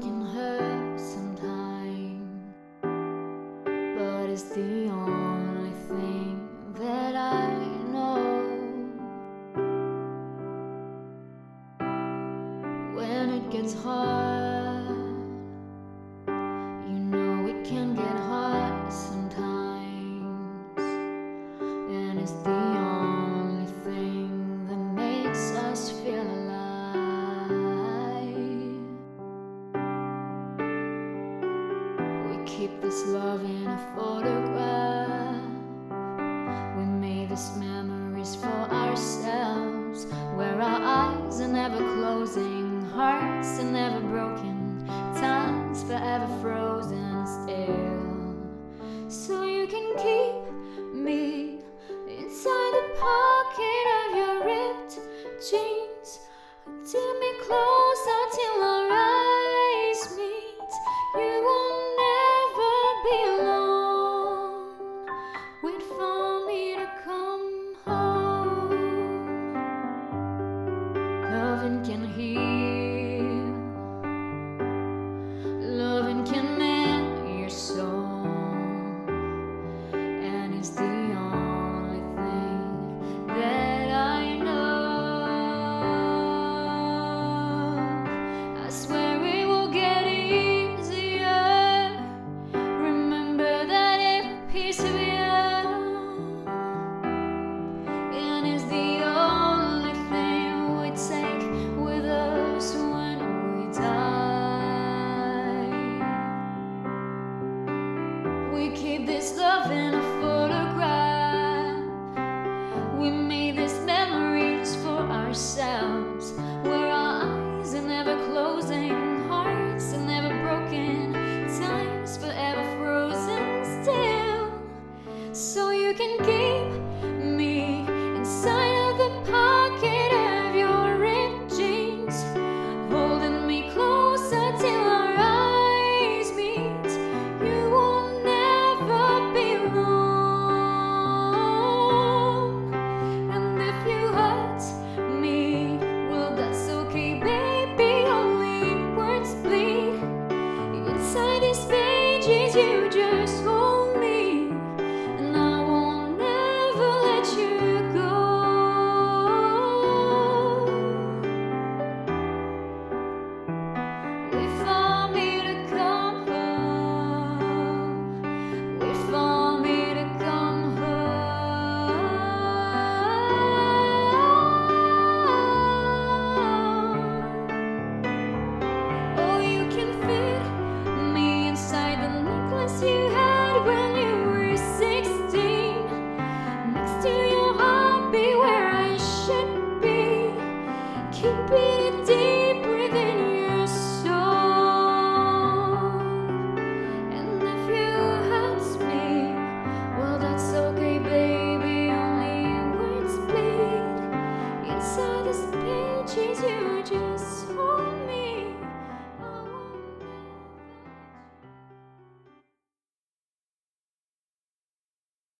can hurt sometimes, but it's the only thing that I know. When it gets hard. Keep this love in a photograph. We made these memories for ourselves, where our eyes are never closing, hearts are never it's loving you.